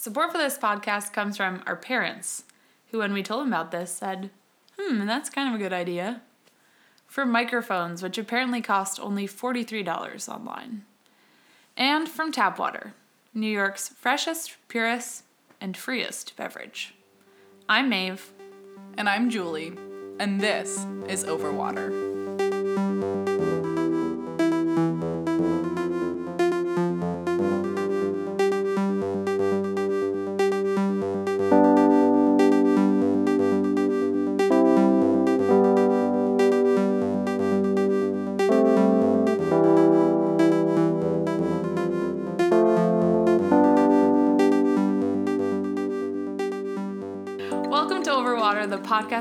Support for this podcast comes from our parents, who, when we told them about this, said, hmm, that's kind of a good idea. For microphones, which apparently cost only $43 online. And from tap water, New York's freshest, purest, and freest beverage. I'm Maeve. And I'm Julie, and this is Overwater.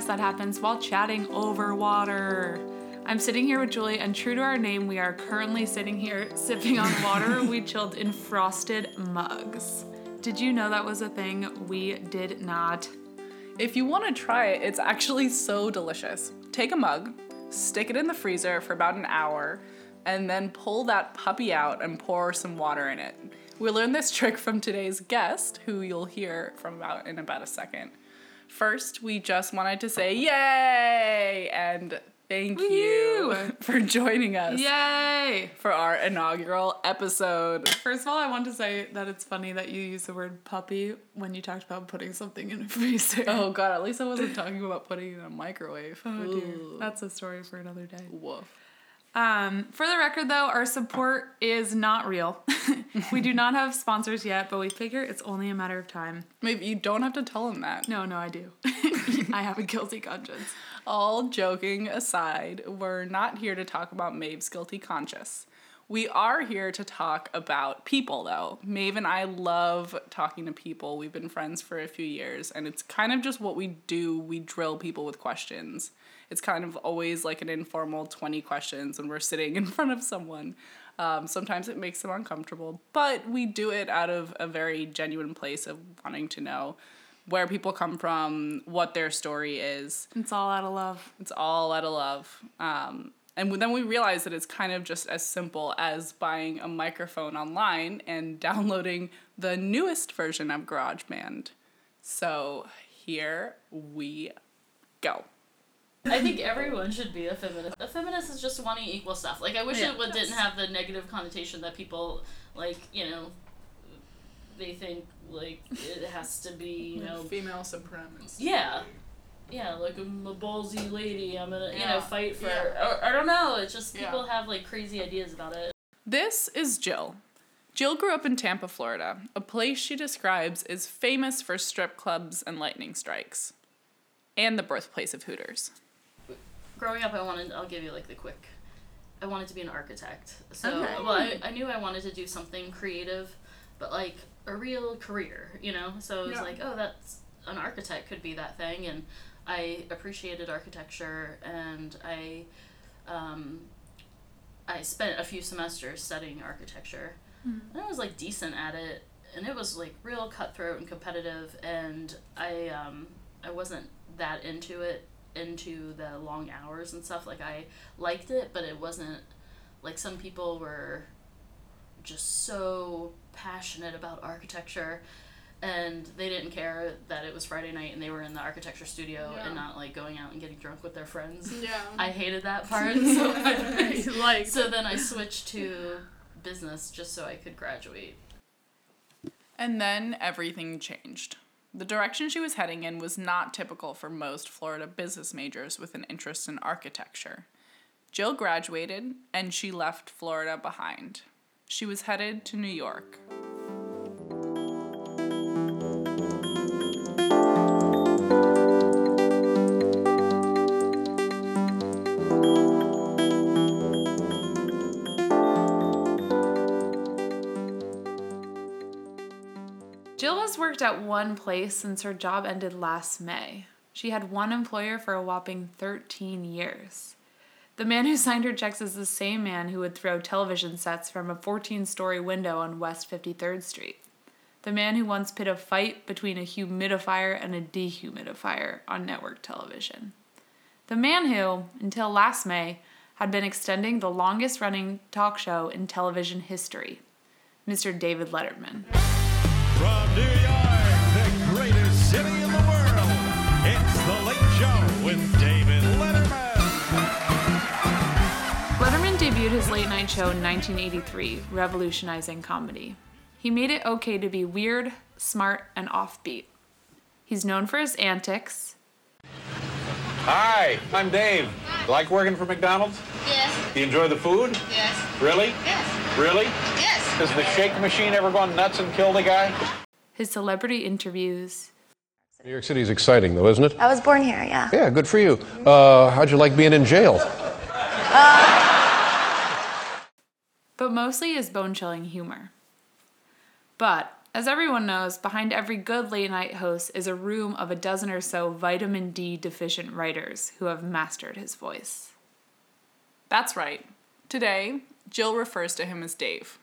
That happens while chatting over water. I'm sitting here with Julie, and true to our name, we are currently sitting here sipping on water we chilled in frosted mugs. Did you know that was a thing? We did not. If you want to try it, it's actually so delicious. Take a mug, stick it in the freezer for about an hour, and then pull that puppy out and pour some water in it. We learned this trick from today's guest, who you'll hear from about in about a second. First, we just wanted to say yay and thank you for joining us Yay! for our inaugural episode. First of all, I want to say that it's funny that you use the word puppy when you talked about putting something in a freezer. Oh god, at least I wasn't talking about putting it in a microwave. Oh, dear. Ooh. That's a story for another day. Woof. Um, for the record, though, our support is not real. we do not have sponsors yet, but we figure it's only a matter of time. Maybe you don't have to tell them that. No, no, I do. I have a guilty conscience. All joking aside, we're not here to talk about Maeve's guilty conscience. We are here to talk about people, though. Maeve and I love talking to people. We've been friends for a few years, and it's kind of just what we do. We drill people with questions. It's kind of always like an informal 20 questions when we're sitting in front of someone. Um, sometimes it makes them uncomfortable, but we do it out of a very genuine place of wanting to know where people come from, what their story is. It's all out of love. It's all out of love. Um, and then we realized that it's kind of just as simple as buying a microphone online and downloading the newest version of GarageBand. So here we go. I think everyone should be a feminist. A feminist is just wanting equal stuff. Like I wish Yeah. it would, didn't have the negative connotation that people like. You know, they think like it has to be. You know, female supremacy. yeah, yeah. Like I'm a ballsy lady. I'm gonna you know fight for. Yeah. Or, I don't know. It's just Yeah. people have like crazy ideas about it. This is Jill. Jill grew up in Tampa, Florida, a place she describes as famous for strip clubs and lightning strikes, and the birthplace of Hooters. growing up, I wanted. I'll give you like the quick. I wanted to be an architect. So Okay. well, I, I knew I wanted to do something creative, but like a real career, you know. So it was Yeah. like, oh, that's an architect could be that thing, and I appreciated architecture, and I, um, I spent a few semesters studying architecture, and I was like decent at it, and it was like real cutthroat and competitive, and I um, I wasn't that into it into the long hours and stuff like i liked it but it wasn't like some people were just so passionate about architecture and they didn't care that it was friday night and they were in the architecture studio Yeah. and not like going out and getting drunk with their friends Yeah. i hated that part so I, like, so then i switched to business just so i could graduate And then everything changed. The direction she was heading in was not typical for most Florida business majors with an interest in architecture. Jill graduated and she left Florida behind. She was headed to New York. Worked at one place since her job ended last May. She had one employer for a whopping 13 years. The man who signed her checks is the same man who would throw television sets from a 14 story window on West 53rd Street. The man who once pit a fight between a humidifier and a dehumidifier on network television. The man who, until last May, had been extending the longest running talk show in television history, Mr. David Letterman. From New York, his late night show in 1983, revolutionizing comedy. He made it okay to be weird, smart, and offbeat. He's known for his antics, Hi, I'm Dave. Like working for McDonald's? Yes, Do you enjoy the food? yes, Really? yes, Really? yes. Has the shake machine ever gone nuts and killed a guy? his celebrity interviews, New York City is exciting, though, isn't it? I was born here, yeah. Yeah, good for you. Uh, how'd you like being in jail? But mostly his bone chilling humor. But, as everyone knows, behind every good late night host is a room of a dozen or so vitamin D deficient writers who have mastered his voice. That's right. Today, Jill refers to him as Dave.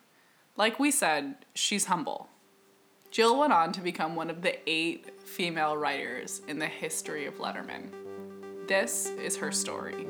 Like we said, she's humble. Jill went on to become one of the eight female writers in the history of Letterman. This is her story.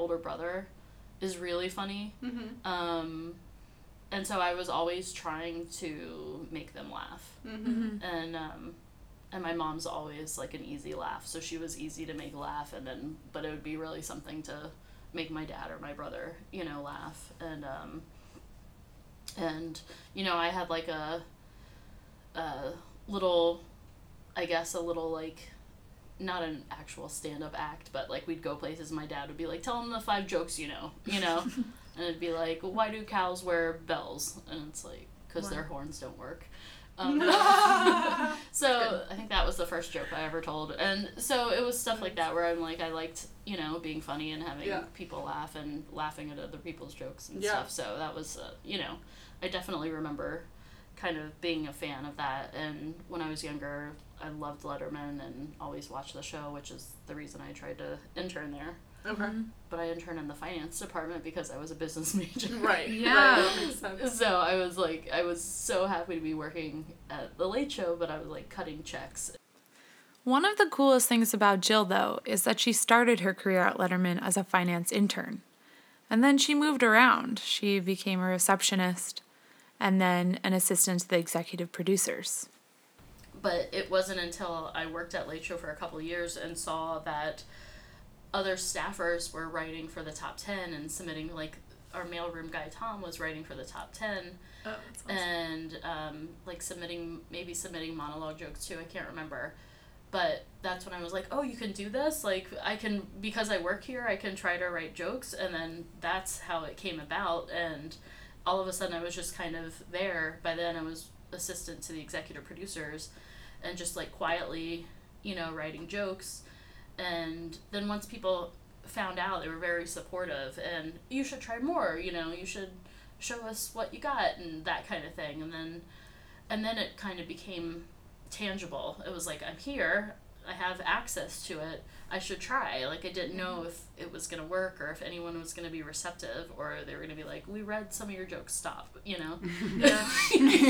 Older brother is really funny. Um, and so I was always trying to make them laugh. And um, and my mom's always like an easy laugh, so she was easy to make laugh. And then, but it would be really something to make my dad or my brother, you know, laugh. And um, and you know, I had like a a little, I guess, a little like not an actual stand-up act, but like we'd go places. My dad would be like, "Tell them the five jokes you know," you know, and it'd be like, "Why do cows wear bells?" And it's like, "Cause their horns don't work." Um, so I think that was the first joke I ever told, and so it was stuff like that where I'm like, I liked you know being funny and having Yeah. people laugh and laughing at other people's jokes and Yeah. stuff. So that was uh, you know, I definitely remember kind of being a fan of that. And when I was younger, I loved Letterman and always watched the show, which is the reason I tried to intern there. Okay. Mm-hmm. But I interned in the finance department because I was a business major. Right. Yeah. Right, that makes sense. So I was like, I was so happy to be working at the Late Show, but I was like cutting checks. One of the coolest things about Jill, though, is that she started her career at Letterman as a finance intern. And then she moved around. She became a receptionist and then an assistant to the executive producers. But it wasn't until I worked at Late Show for a couple of years and saw that other staffers were writing for the top 10 and submitting, like, our mailroom guy Tom was writing for the top 10 Oh, and um, like submitting maybe submitting monologue jokes too i can't remember. But that's when i was like oh you can do this? Like i can because i work here i can try to write jokes. And then that's how it came about. And all of a sudden i was just kind of there. By then i was assistant to the executive producers and just like quietly you know writing jokes. And then once people found out they were very supportive and you should try more you know you should show us what you got and that kind of thing. And then and then it kind of became tangible. It was like i'm here i have access to it i should try like i didn't know mm-hmm. if it was going to work or if anyone was going to be receptive or they were going to be like we read some of your jokes stop you know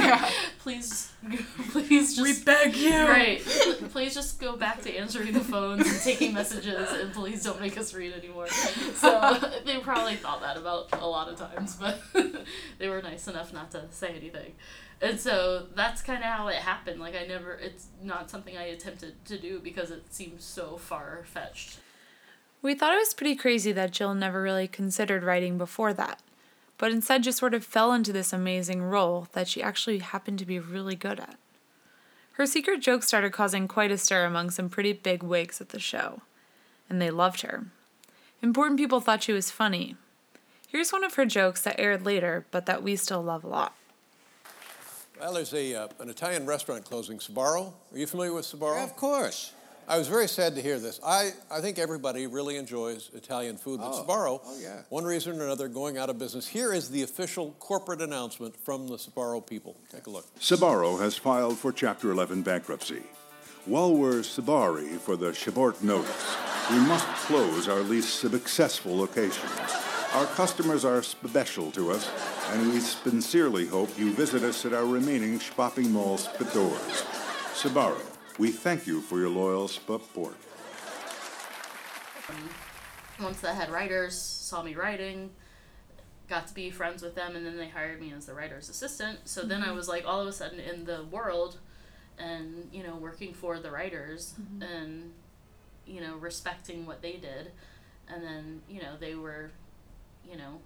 Yeah. please please just We beg you. Right. Please just go back to answering the phones and taking messages, and please don't make us read anymore. So they probably thought that about a lot of times, but they were nice enough not to say anything. And so that's kind of how it happened. Like I never, it's not something I attempted to do because it seems so far fetched. We thought it was pretty crazy that Jill never really considered writing before that, but instead just sort of fell into this amazing role that she actually happened to be really good at. Her secret jokes started causing quite a stir among some pretty big wigs at the show, and they loved her. Important people thought she was funny. Here's one of her jokes that aired later, but that we still love a lot. Well, there's a, uh, an Italian restaurant closing, Sbarro. Are you familiar with Sbarro? Of course. I was very sad to hear this. I, I think everybody really enjoys Italian food, but Oh. Sbarro, Oh, yeah. one reason or another, going out of business. Here is the official corporate announcement from the Sbarro people. Take a look. Sbarro has filed for Chapter 11 bankruptcy. While we're Sabari for the Shabort notice, we must close our least successful locations. Our customers are special to us, and we sincerely hope you visit us at our remaining shopping mall doors. Sbarro, we thank you for your loyal support. once the head writers saw me writing, got to be friends with them, and then they hired me as the writer's assistant. So then I mm-hmm. was like all of a sudden in the world, and you know working for the writers mm-hmm. and you know respecting what they did, and then you know they were, you know,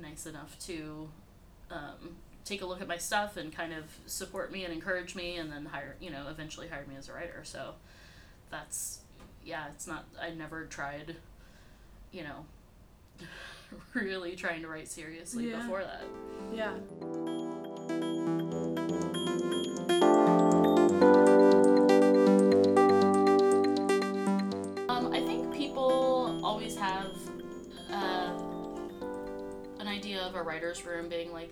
nice enough to. Um, take a look at my stuff and kind of support me and encourage me and then hire you know eventually hired me as a writer so that's yeah it's not i never tried you know, really trying to write seriously Yeah. before that. Yeah. Of a writer's room being like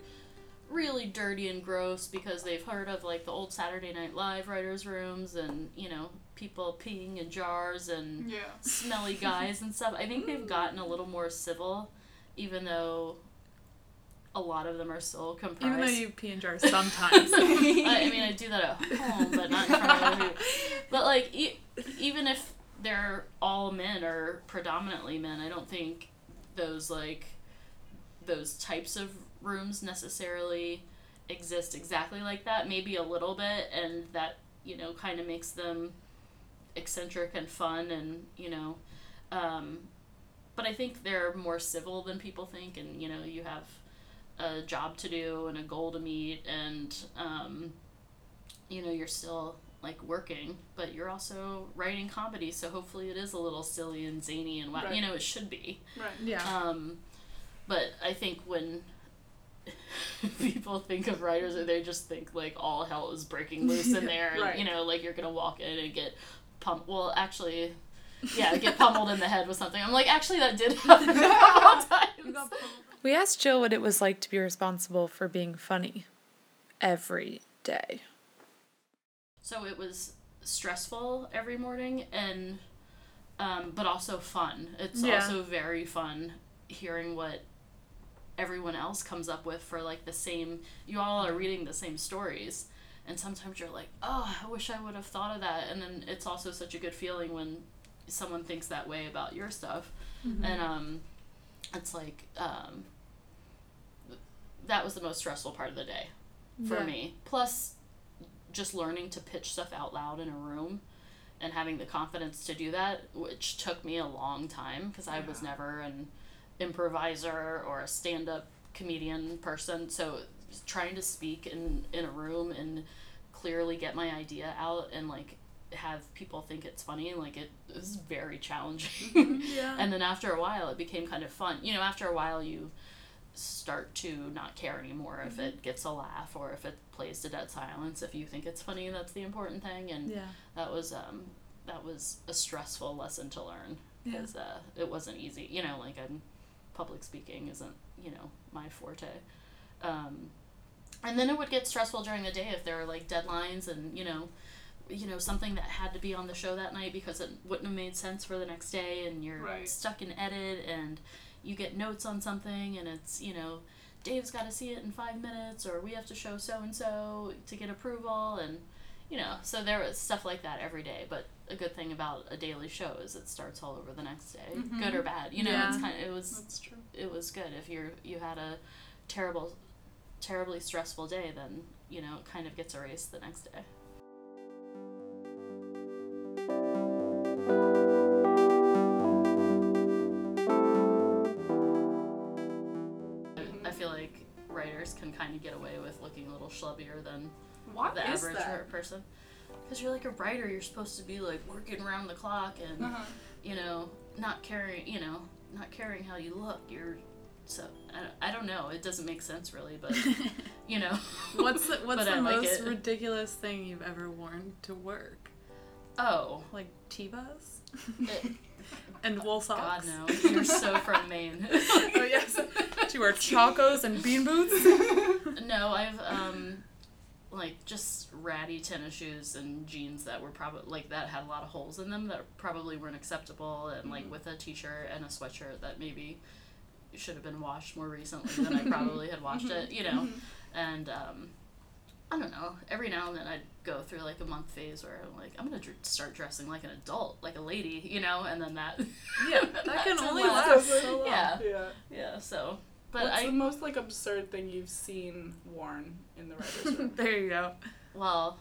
really dirty and gross because they've heard of like the old Saturday Night Live writers' rooms and you know people peeing in jars and Yeah. smelly guys and stuff. I think they've gotten a little more civil, even though a lot of them are still comprised. Even though you pee in jars sometimes. I, I mean, I do that at home, but not in front of other. But like, e- even if they're all men or predominantly men, I don't think those like those types of rooms necessarily exist exactly like that. Maybe a little bit, and that you know kind of makes them eccentric and fun, and you know. Um, but I think they're more civil than people think, and you know, you have a job to do and a goal to meet and um, you know you're still like working but you're also writing comedy so hopefully it is a little silly and zany and wow Right. you know it should be Right. yeah. um, but i think when people think of writers they just think like all hell is breaking loose in there and Right. you know like you're gonna walk in and get pumped well actually yeah get pummeled in the head with something i'm like actually that did happen a couple times We asked Jill what it was like to be responsible for being funny every day. So it was stressful every morning and um, but also fun. It's Yeah. also very fun hearing what everyone else comes up with for like the same you all are reading the same stories and sometimes you're like, "Oh, I wish I would have thought of that." And then it's also such a good feeling when someone thinks that way about your stuff. And um it's like um that was the most stressful part of the day for Yeah. me. Plus just learning to pitch stuff out loud in a room and having the confidence to do that, which took me a long time because I was never an improviser or a stand up comedian person. So trying to speak in, in a room and clearly get my idea out and like have people think it's funny like it is very challenging Yeah. and then after a while it became kind of fun you know after a while you start to not care anymore if it gets a laugh or if it plays to dead silence if you think it's funny that's the important thing and Yeah. that was um that was a stressful lesson to learn Yeah. because uh, it wasn't easy you know like i'm public speaking isn't you know my forte um and then it would get stressful during the day if there were like deadlines and you know you know something that had to be on the show that night because it wouldn't have made sense for the next day and you're Right. stuck in edit and you get notes on something and it's you know dave's got to see it in five minutes or we have to show so and so to get approval and you know so there was stuff like that every day but a good thing about a daily show is it starts all over the next day mm-hmm. good or bad you know it's kind of it was it was good. If you're you had a terrible terribly stressful day then you know it kind of gets erased the next day. Mm-hmm. I feel like writers can kind of get away with looking a little schlubbier than Why the is average that? person because you're like a writer you're supposed to be like working around the clock and Uh-huh. you know not caring you know not caring how you look you're so I don't, I don't know. It doesn't make sense really, but you know. What's the what's the I most it. ridiculous thing you've ever worn to work? Oh, Like it- and wool socks. God no! You're so from Maine. oh yes. Do you wear chacos and bean boots? no, I've um, like just ratty tennis shoes and jeans that were probably like that had a lot of holes in them that probably weren't acceptable, and like with a t-shirt and a sweatshirt that maybe should have been washed more recently than I probably had washed it, you know, and um. I don't know. Every now and then I'd go through like a month phase where I'm like, I'm gonna dr- start dressing like an adult, like a lady, you know, and then that. Yeah, that can only lasts. last so long. Yeah, Yeah. yeah. So, but What's I the most like absurd thing you've seen worn in the writers' room? There you go. Well,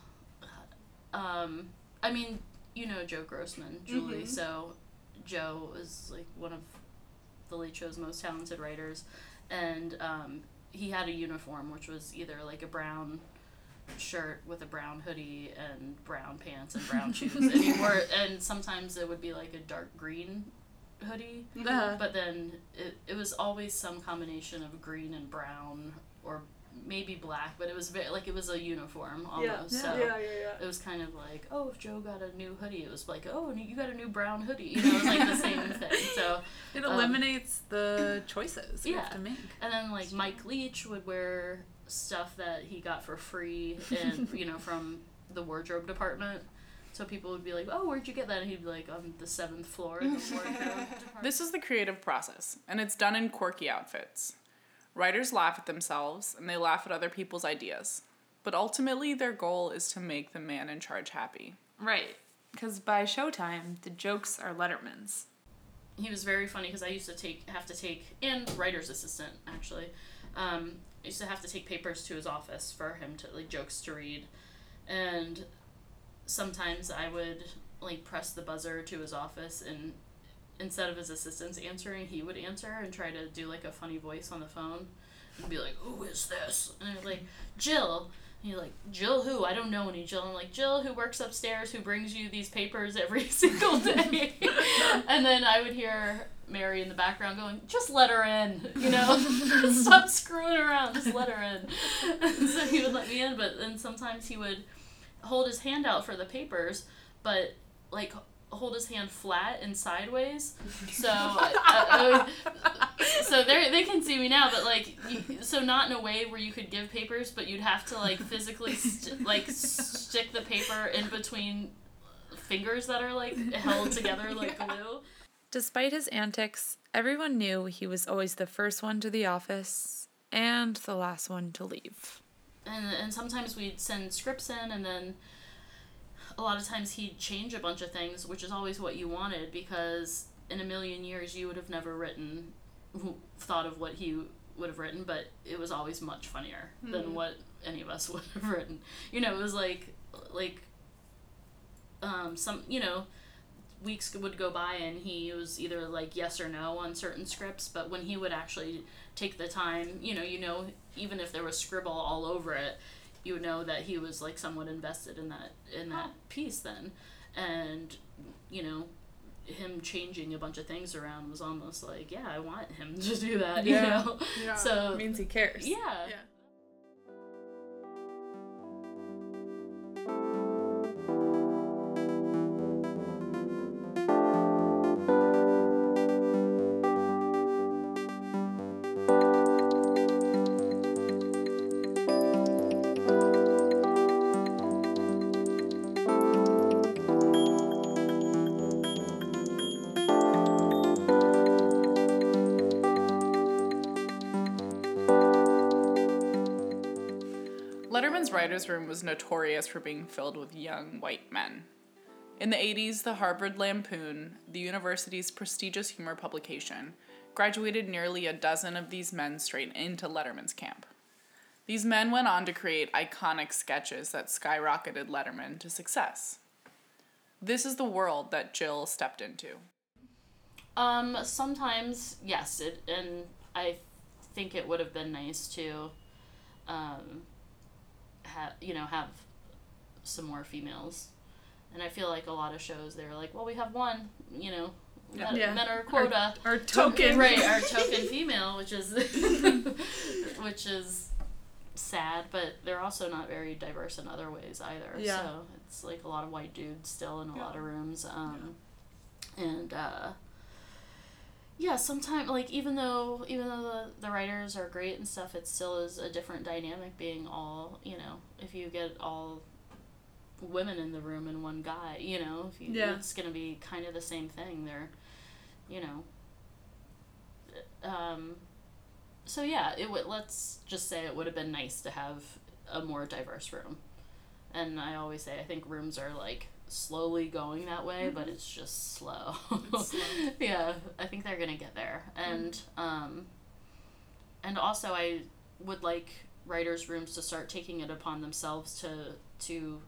um, I mean, you know Joe Grossman, Julie. Mhm. So, Joe is like one of the Late Show's most talented writers, and um, he had a uniform which was either like a brown shirt with a brown hoodie and brown pants and brown shoes, and he wore. And sometimes it would be like a dark green hoodie, Uh, but then it, it was always some combination of green and brown or maybe black but it was very like it was a uniform almost so yeah, yeah. it was kind of like oh if joe got a new hoodie it was like oh you got a new brown hoodie you know it was like the same thing so it um, eliminates the choices you have to make. and then like mike leach would wear stuff that he got for free and you know from the wardrobe department so people would be like oh where'd you get that and he'd be like on the seventh floor of the wardrobe department This is the creative process, and it's done in quirky outfits. Writers laugh at themselves, and they laugh at other people's ideas. But ultimately, their goal is to make the man in charge happy. Right. Because by showtime, the jokes are Letterman's. he was very funny because I used to take have to take and writer's assistant actually. Um, I used to have to take papers to his office for him to like jokes to read, and sometimes I would like press the buzzer to his office and instead of his assistants answering, he would answer and try to do like a funny voice on the phone and be like, "Who is this?" And I'd be like, "Jill." And you're like, Jill who? I don't know any Jill. I'm like, Jill who works upstairs who brings you these papers every single day. and then I would hear Mary in the background going, just let her in, you know? Stop screwing around, just let her in. so he would let me in, but then sometimes he would hold his hand out for the papers, but like hold his hand flat and sideways. So I- so they they can see me now, but like you, so not in a way where you could give papers, but you'd have to like physically st- like stick the paper in between fingers that are like held together like glue. Despite his antics, everyone knew he was always the first one to the office and the last one to leave. And and sometimes we'd send scripts in and then a lot of times he'd change a bunch of things which is always what you wanted because in a million years you would have never written thought of what he would have written but it was always much funnier than what any of us would have written. You know it was like like um some you know weeks would go by and he was either like yes or no on certain scripts but when he would actually take the time you know you know even if there was scribble all over it you would know that he was like somewhat invested in that in that oh. piece then and you know him changing a bunch of things around was almost like yeah i want him to do that Yeah. you know Yeah. so means he cares. yeah Letterman's room was notorious for being filled with young white men. In the 80s, the Harvard Lampoon, the university's prestigious humor publication, graduated nearly a dozen of these men straight into Letterman's camp. These men went on to create iconic sketches that skyrocketed Letterman to success. This is the world that Jill stepped into. Um, sometimes yes, it and I think it would have been nice to, um, have you know have some more females, and I feel like a lot of shows they're like, well, we have one, you know, men, Yeah. men are quota. Our, our token. right, our token female, which is which is sad, but they're also not very diverse in other ways either. Yeah. So it's like a lot of white dudes still in a lot of rooms. Um, and uh, yeah, sometimes like even though even though the, the writers are great and stuff, it still is a different dynamic being all you know. If you get all women in the room and one guy, you know, if you, Yeah. it's gonna be kind of the same thing. They're, you know. Um, so yeah, it would. Let's just say it would have been nice to have a more diverse room, and I always say I think rooms are like slowly going that way, but it's just slow. yeah, I think they're gonna get there, and um, and also I would like writers' rooms to start taking it upon themselves to to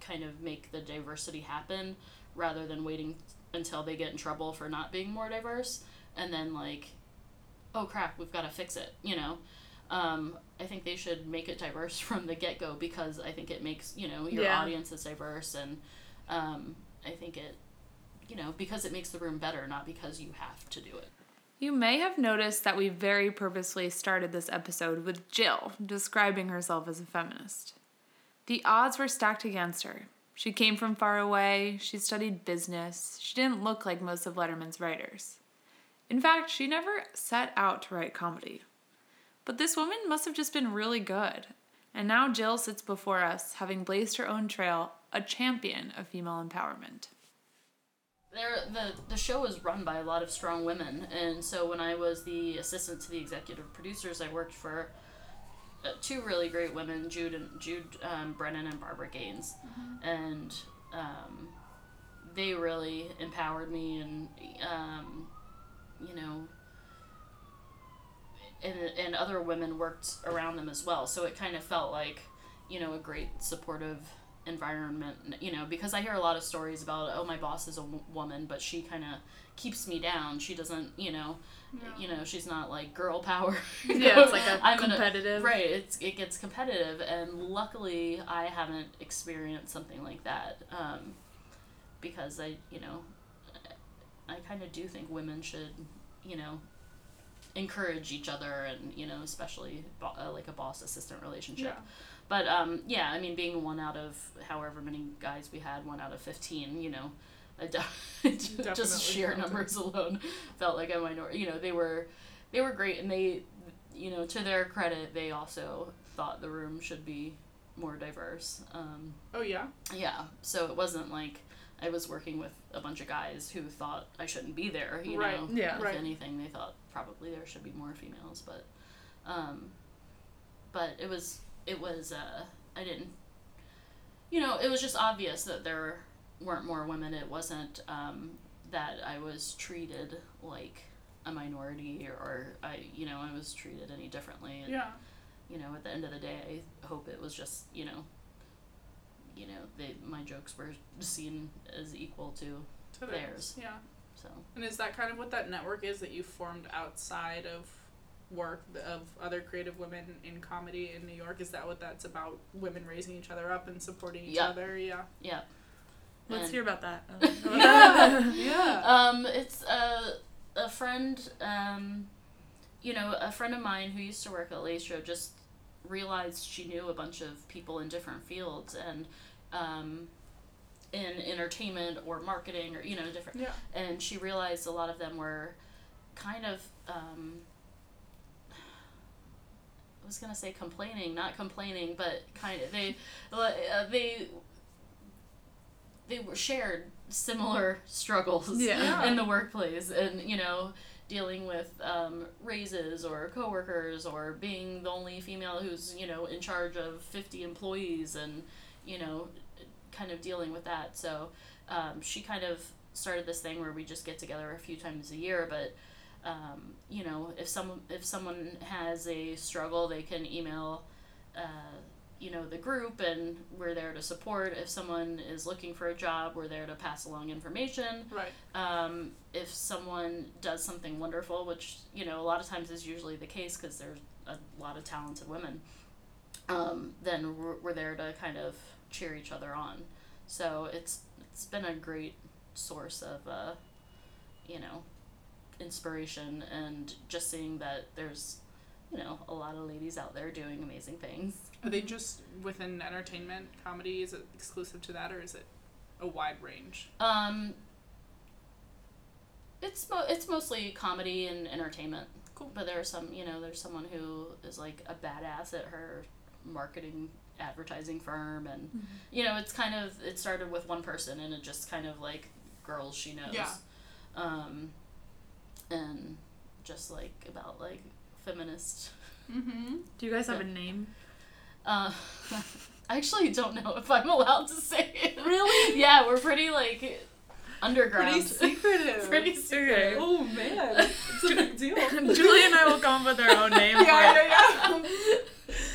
kind of make the diversity happen rather than waiting until they get in trouble for not being more diverse and then like oh crap we've got to fix it you know um, i think they should make it diverse from the get-go because i think it makes you know your Yeah. audience is diverse and um, i think it you know because it makes the room better not because you have to do it You may have noticed that we very purposely started this episode with Jill describing herself as a feminist. The odds were stacked against her. She came from far away, she studied business, she didn't look like most of Letterman's writers. In fact, she never set out to write comedy. But this woman must have just been really good. And now Jill sits before us, having blazed her own trail, a champion of female empowerment. there the the show was run by a lot of strong women and so when i was the assistant to the executive producers i worked for uh, two really great women jude and jude um, brennan and barbara gaines and um, they really empowered me and um, you know and, and other women worked around them as well. So it kind of felt like you know a great supportive environment you know because i hear a lot of stories about oh my boss is a w- woman but she kind of keeps me down. She doesn't you know you know she's not like girl power. Yeah, it's like a I'm gonna- competitive- right it's it gets competitive and luckily i haven't experienced something like that um, because i you know i kind of do think women should you know encourage each other and you know especially bo- uh, like a boss assistant relationship Yeah. but um, yeah i mean being one out of however many guys we had one out of 15 you know I de- just sheer numbers alone felt like a minority you know they were they were great and they you know to their credit they also thought the room should be more diverse um, Oh yeah. yeah, so it wasn't like I was working with a bunch of guys who thought I shouldn't be there. You Right, know, yeah. if right. anything, they thought probably there should be more females, but, um, but it was it was uh, I didn't, you know, it was just obvious that there weren't more women. It wasn't um, that I was treated like a minority or, or I you know I was treated any differently. And, Yeah. you know, at the end of the day, I hope it was just, you know, you know, they my jokes were seen as equal to To theirs. Yeah. So And is that kind of what that network is that you formed outside of work th- of other creative women in comedy in New York? Is that what that's about? Women raising each other up and supporting each Yeah. other? Yeah. yeah. Let's And- hear about that. Yeah. Um, it's a a friend, um, you know, a friend of mine who used to work at Lastro just realized she knew a bunch of people in different fields and um, in entertainment or marketing or you know different Yeah. and she realized a lot of them were kind of um, I was gonna say complaining, not complaining, but kind of they uh, they they were shared similar struggles Yeah. in the workplace, and you know dealing with um, raises or coworkers or being the only female who's you know in charge of 50 employees and you know kind of dealing with that. So um, she kind of started this thing where we just get together a few times a year but um, you know if someone if someone has a struggle they can email uh, you know the group and we're there to support if someone is looking for a job we're there to pass along information Right. um, if someone does something wonderful, which you know a lot of times is usually the case because there's a lot of talented women, um, then we're, we're there to kind of cheer each other on. So it's it's been a great source of uh, you know, inspiration and just seeing that there's, you know, a lot of ladies out there doing amazing things. Are they just within entertainment, comedy? Is it exclusive to that, or is it a wide range? Um, it's mo- it's mostly comedy and entertainment. Cool. But there's some, you know, there's someone who is like a badass at her marketing advertising firm and you know, it's kind of it started with one person and it just kind of like girls she knows. Yeah. Um and just like about like feminist Mm-hmm. Do you guys have a name? Uh I actually don't know if I'm allowed to say it. Really? Yeah, we're pretty like underground. Pretty secretive. Pretty secretive. Oh man, it's a big deal. Julie and I will come up with our own name. yeah, for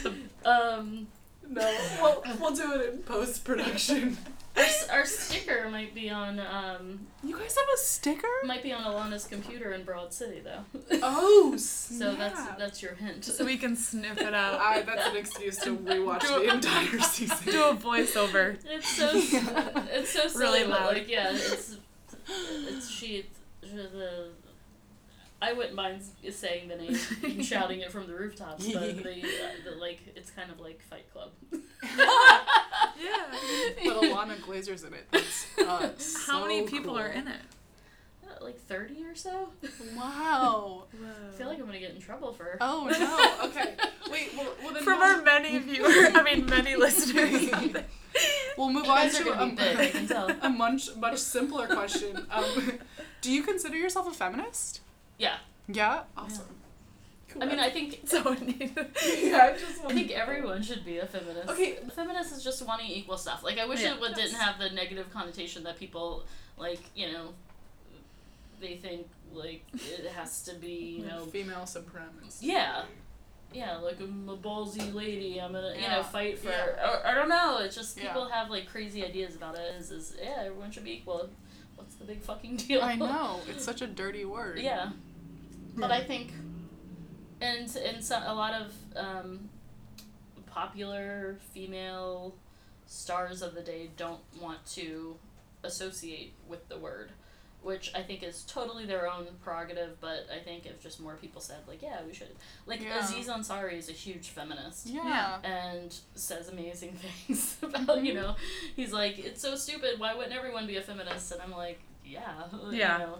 yeah, yeah. Um No, we'll, we'll do it in post production. Our, our sticker might be on um You guys have a sticker? might be on Ilana's computer in Broad City though. Oh, so that's that's your hint. So we can sniff it out. I, that's an excuse to rewatch Do the entire season. Do a voiceover. it's so it's so silly, Really loud. like yeah, it's it's she the I wouldn't mind saying the name and shouting it from the rooftops, but the, uh, the like it's kind of like Fight Club. Yeah. But Ilana Glazer's in it. That's uh, How many people cool. are in it? Uh, like thirty or so. Wow. I feel like I'm gonna get in trouble for. Oh no. Okay. Wait. Well, well then From we'll, our many viewers, I mean many listeners. we'll move You on to gonna a, big, I can tell. a much much simpler question. Um, do you consider yourself a feminist? Yeah, Yeah. Awesome. I mean, I think so yeah. I just I think everyone should be a feminist. Okay. A feminist is just wanting equal stuff. Like I wish Yeah. it would, didn't have the negative connotation that people like. You know, they think like it has to be. You know. female supremacy. Yeah. Yeah, like I'm a ballsy lady. I'm gonna, you know, fight for. Yeah. Or, I don't know. It's just Yeah. people have like crazy ideas about it. Is is yeah, everyone should be equal. What's the big fucking deal? I know. It's such a dirty word. Yeah. But I think, and and so, a lot of um, popular female stars of the day don't want to associate with the word, which I think is totally their own prerogative. But I think if just more people said like, yeah, we should. Like Yeah. Aziz Ansari is a huge feminist Yeah. and says amazing things about you know he's like it's so stupid why wouldn't everyone be a feminist and i'm like yeah Yeah. you know,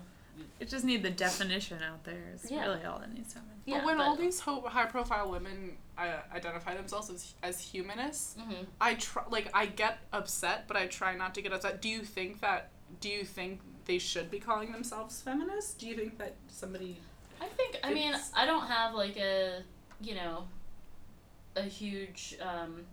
It just need the definition out there. Is Yeah. really all that needs to happen. yeah but when but- all these ho- high-profile women uh, identify themselves as as humanists, Mhm. I try like I get upset, but I try not to get upset. Do you think that? Do you think they should be calling themselves feminists? Do you think that somebody? I think I mean I don't have like a you know a huge um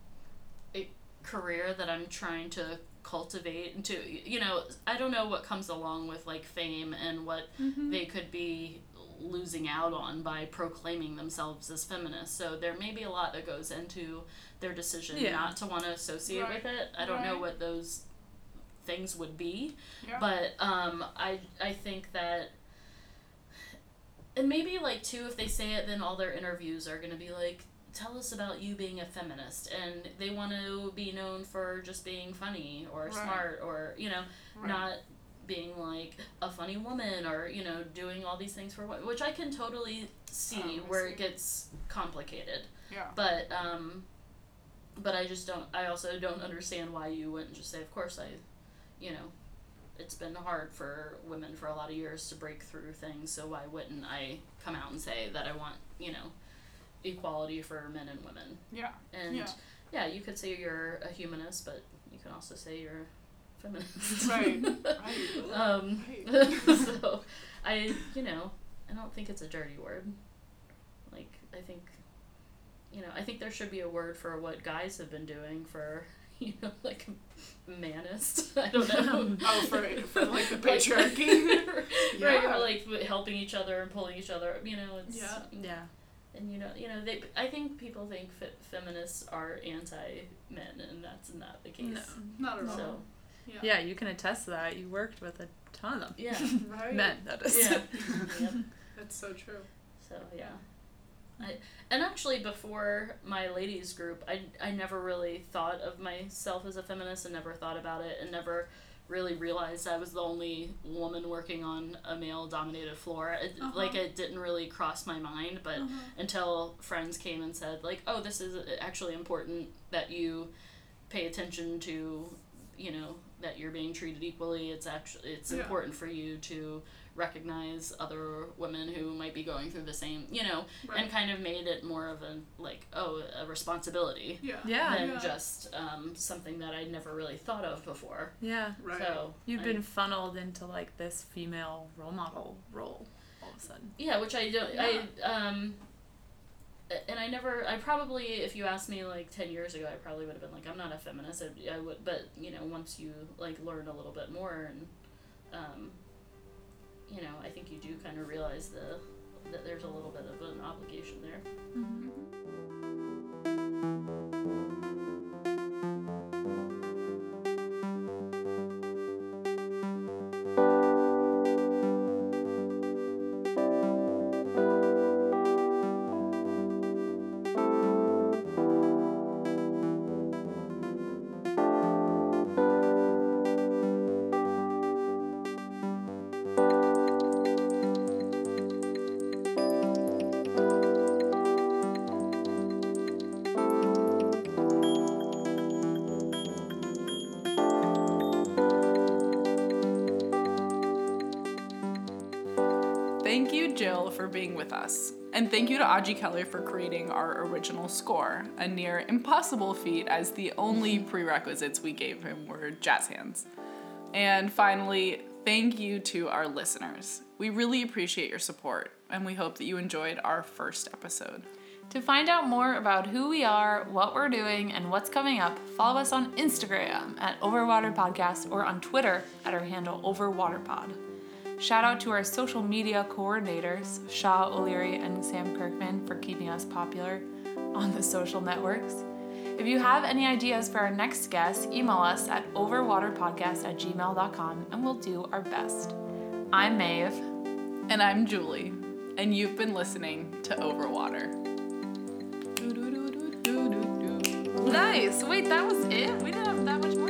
a career that I'm trying to cultivate and to you know I don't know what comes along with like fame and what they could be losing out on by proclaiming themselves as feminists. So there may be a lot that goes into their decision Yeah. not to want to associate Right. with it. I don't know what those things would be. Yeah. But um, I I think that, and maybe like too, if they say it, then all their interviews are gonna be like, tell us about you being a feminist, and they want to be known for just being funny or Right. smart or you know Right. not being like a funny woman or you know doing all these things for what which I can totally see I where see. it gets complicated Yeah. but um but I just don't I also don't understand why you wouldn't just say of course I you know it's been hard for women for a lot of years to break through things so why wouldn't I come out and say that I want you know equality for men and women Yeah. and Yeah. yeah, you could say you're a humanist but you can also say you're a feminist Right. Right. um Right. so I you know I don't think it's a dirty word like I think you know I think there should be a word for what guys have been doing for you know like manist I don't know Oh, for for like the patriarchy. right Yeah. or like helping each other and pulling each other up you know it's Yeah. Yeah. And you know you know they I think people think fe- feminists are anti men and that's not the case No. Not at all. so Yeah. Yeah, you can attest to that. You worked with a ton of them. yeah Right. Men, that is. yeah yep. That's so true. So yeah. I and actually before my ladies group, I I never really thought of myself as a feminist and never thought about it and never really realized I was the only woman working on a male dominated floor. It, uh-huh. Like it didn't really cross my mind, but uh-huh. until friends came and said like, "Oh, this is actually important that you pay attention to, you know, that you're being treated equally. It's actually it's Yeah. important for you to recognize other women who might be going through the same, you know, Right. and kind of made it more of a like, oh, a responsibility Yeah. Yeah. than Yeah. just um, something that I'd never really thought of before. Yeah. Right. So You've I- been funneled into like this female role model role all of a sudden. Yeah, which I don't. I um. And I never. I probably, if you asked me like ten years ago, I probably would have been like, I'm not a feminist. I, I would, but you know, once you like learn a little bit more, and um, you know, I think you do kind of realize the that there's a little bit of an obligation there. Thank us. And thank you to Audrey Keller for creating our original score, a near impossible feat as the only mm-hmm. prerequisites we gave him were jazz hands. And finally, thank you to our listeners. We really appreciate your support, and we hope that you enjoyed our first episode. To find out more about who we are, what we're doing, and what's coming up, follow us on Instagram at Overwater Podcast or on Twitter at our handle OverwaterPod. Shout out to our social media coordinators, Shaw O'Leary and Sam Kirkman, for keeping us popular on the social networks. If you have any ideas for our next guest, email us at overwaterpodcast at gmail.com and we'll do our best. I'm Maeve. And I'm Julie, and you've been listening to Overwater. Nice. Wait, that was it? We didn't have that much more.